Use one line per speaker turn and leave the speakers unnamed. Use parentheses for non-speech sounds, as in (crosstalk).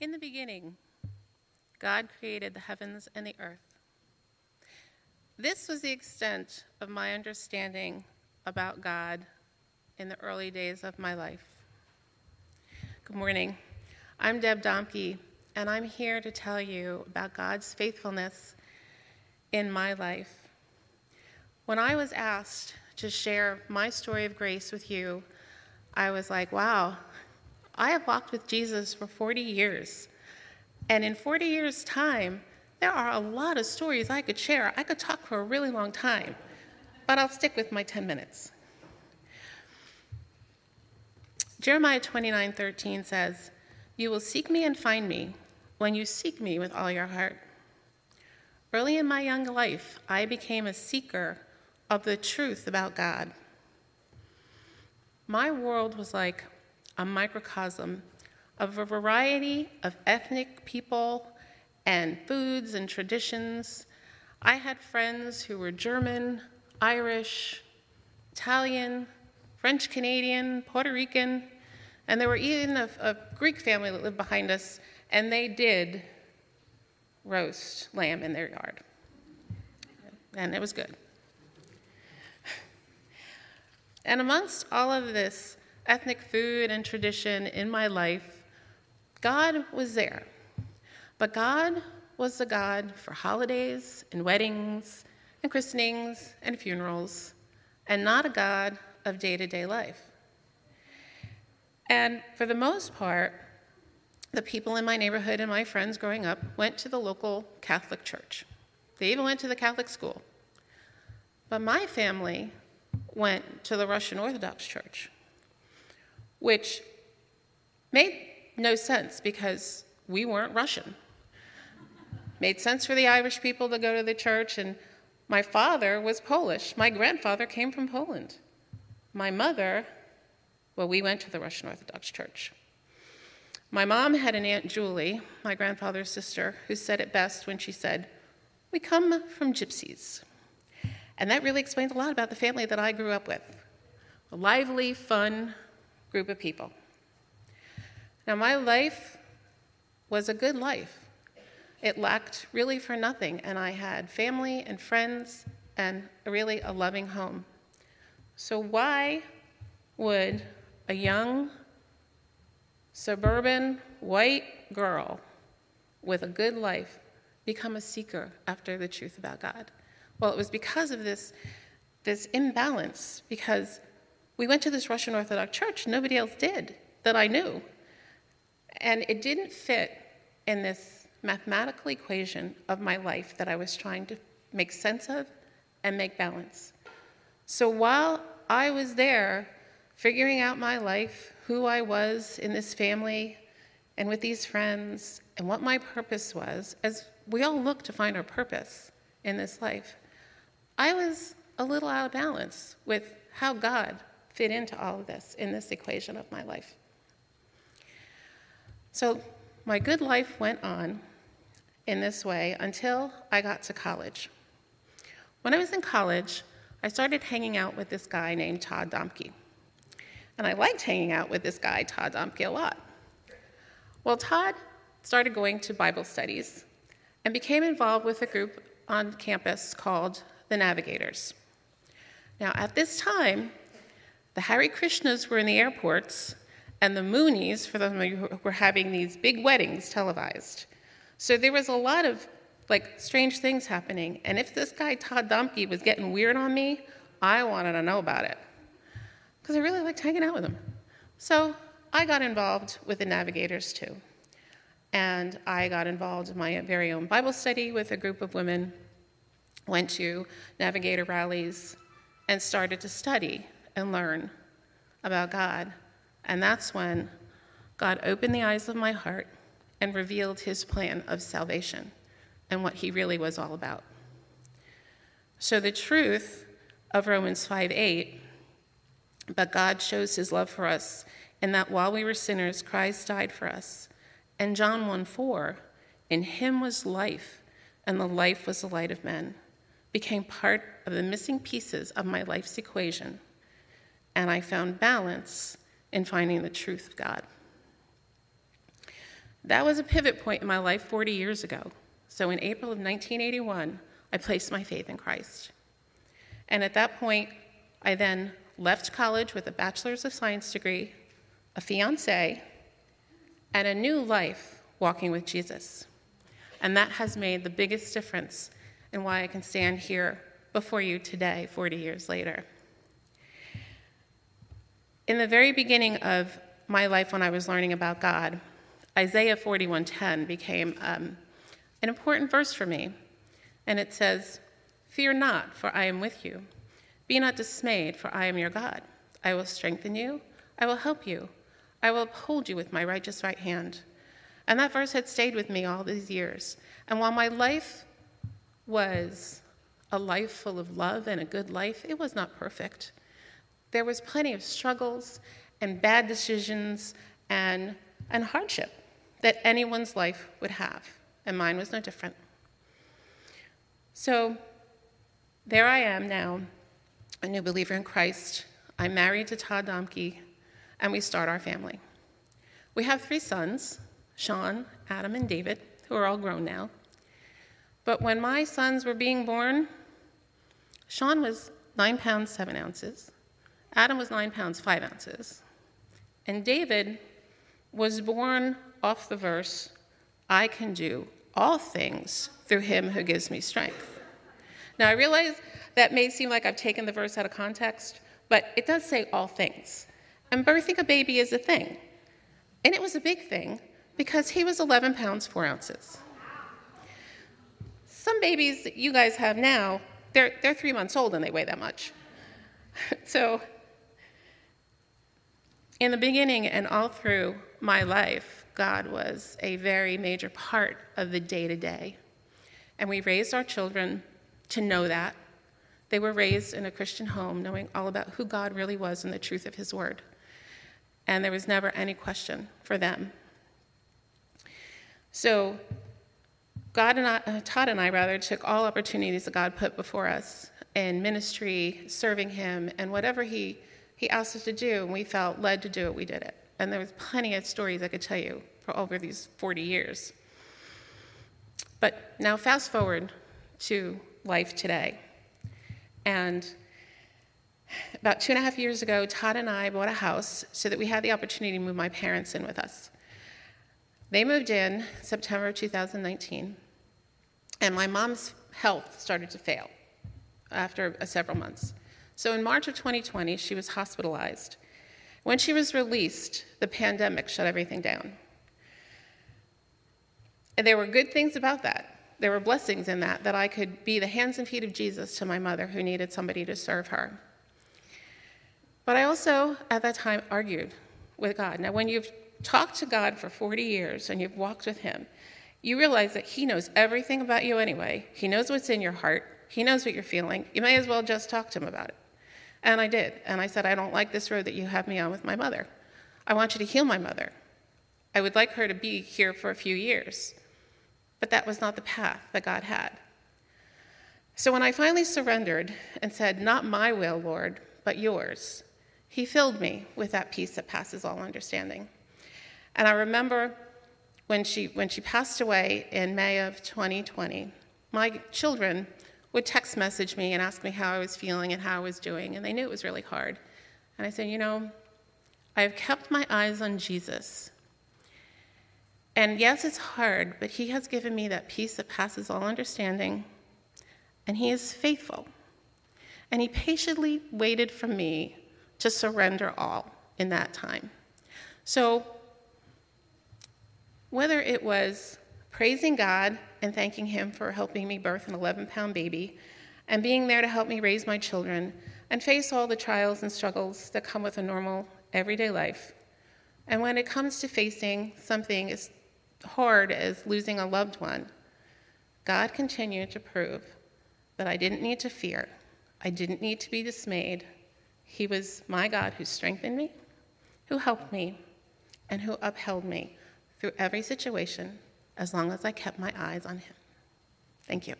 In the beginning, God created the heavens and the earth. This was the extent of my understanding about God in the early days of my life. Good morning. I'm Deb Domke, and I'm here to tell you about God's faithfulness in my life. When I was asked to share my story of grace with you, I was like, wow, I have walked with Jesus for 40 years. And in 40 years' time, there are a lot of stories I could share. I could talk for a really long time, but I'll stick with my 10 minutes. Jeremiah 29:13 says, "You will seek me and find me when you seek me with all your heart." Early in my young life, I became a seeker of the truth about God. My world was like a microcosm of a variety of ethnic people and foods and traditions. I had friends who were German, Irish, Italian, French Canadian, Puerto Rican, and there were even a, a, Greek family that lived behind us, and they did roast lamb in their yard. And it was good. And amongst all of this ethnic food and tradition in my life, God was there. But God was the God for holidays and weddings and christenings and funerals, and not a God of day to day life. And for the most part, the people in my neighborhood and my friends growing up went to the local Catholic church. They even went to the Catholic school. But my family went to the Russian Orthodox Church which made no sense because we weren't Russian. Made sense for the Irish people to go to the church, and my father was Polish. My grandfather came from Poland. My mother, well, we went to the Russian Orthodox Church. My mom had an Aunt Julie, my grandfather's sister, who said it best when she said, We come from gypsies. And that really explains a lot about the family that I grew up with. A lively, fun, group of people. Now, my life was a good life. It lacked really for nothing, and I had family and friends and really a loving home. So, why would a young, suburban, white girl with a good life become a seeker after the truth about God? Well, it was because of this, this imbalance, because we went to this Russian Orthodox church, nobody else did that I knew. And it didn't fit in this mathematical equation of my life that I was trying to make sense of and make balance. So while I was there figuring out my life, who I was in this family and with these friends, and what my purpose was, as we all look to find our purpose in this life, I was a little out of balance with how God fit into all of this in this equation of my life. So my good life went on in this way until I got to college. When I was in college, I started hanging out with this guy named Todd Domke. And I liked hanging out with this guy, Todd Domke, a lot. Well, Todd started going to Bible studies and became involved with a group on campus called the Navigators. Now, at this time, the Hare Krishnas were in the airports, and the Moonies, for them who were having these big weddings televised. So there was a lot of like strange things happening. And if this guy Todd Domke was getting weird on me, I wanted to know about it because I really liked hanging out with him. So I got involved with the Navigators too. And I got involved in my very own Bible study with a group of women, went to Navigator rallies, and started to study and learn about God. And that's when God opened the eyes of my heart and revealed his plan of salvation and what he really was all about. So, the truth of Romans 5 8, but God shows his love for us in that while we were sinners, Christ died for us. And John 1 4, in him was life, and the life was the light of men, became part of the missing pieces of my life's equation and I found balance in finding the truth of God. That was a pivot point in my life 40 years ago. So in April of 1981, I placed my faith in Christ. And at that point, I then left college with a bachelor's of science degree, a fiance, and a new life walking with Jesus. And that has made the biggest difference in why I can stand here before you today, 40 years later. In the very beginning of my life when I was learning about God, Isaiah 41:10 became um, an important verse for me. And it says, Fear not, for I am with you. Be not dismayed, for I am your God. I will strengthen you, I will help you, I will uphold you with my righteous right hand. And that verse had stayed with me all these years. And while my life was a life full of love and a good life, it was not perfect. There was plenty of struggles and bad decisions and, and hardship that anyone's life would have, and mine was no different. So there I am now, a new believer in Christ. I'm married to Todd Domke, and we start our family. We have three sons Sean, Adam, and David, who are all grown now. But when my sons were being born, Sean was nine pounds, seven ounces. Adam was nine pounds, five ounces. And David was born off the verse, I can do all things through him who gives me strength. Now, I realize that may seem like I've taken the verse out of context, but it does say all things. And birthing a baby is a thing. And it was a big thing because he was 11 pounds, 4 ounces. Some babies that you guys have now, they're, they're three months old and they weigh that much. (laughs) so, in the beginning and all through my life, God was a very major part of the day to day. And we raised our children to know that. They were raised in a Christian home, knowing all about who God really was and the truth of His Word. And there was never any question for them. So, God and I, uh, Todd and I, rather, took all opportunities that God put before us in ministry, serving Him, and whatever He, he asked us to do, and we felt led to do it, we did it. And there was plenty of stories I could tell you for over these 40 years. But now, fast forward to life today. And about two and a half years ago, Todd and I bought a house so that we had the opportunity to move my parents in with us. They moved in September of 2019, and my mom's health started to fail after several months. So in March of 2020, she was hospitalized when she was released, the pandemic shut everything down. And there were good things about that. There were blessings in that, that I could be the hands and feet of Jesus to my mother who needed somebody to serve her. But I also, at that time, argued with God. Now, when you've talked to God for 40 years and you've walked with Him, you realize that He knows everything about you anyway. He knows what's in your heart, He knows what you're feeling. You may as well just talk to Him about it. And I did. And I said, I don't like this road that you have me on with my mother. I want you to heal my mother. I would like her to be here for a few years. But that was not the path that God had. So when I finally surrendered and said, Not my will, Lord, but yours, he filled me with that peace that passes all understanding. And I remember when she, when she passed away in May of 2020, my children would text message me and ask me how I was feeling and how I was doing, and they knew it was really hard. And I said, You know, I've kept my eyes on Jesus. And yes, it's hard, but He has given me that peace that passes all understanding, and He is faithful. And He patiently waited for me to surrender all in that time. So, whether it was praising God and thanking Him for helping me birth an 11 pound baby and being there to help me raise my children and face all the trials and struggles that come with a normal, everyday life. And when it comes to facing something as hard as losing a loved one, God continued to prove that I didn't need to fear, I didn't need to be dismayed. He was my God who strengthened me, who helped me, and who upheld me through every situation as long as I kept my eyes on him. Thank you.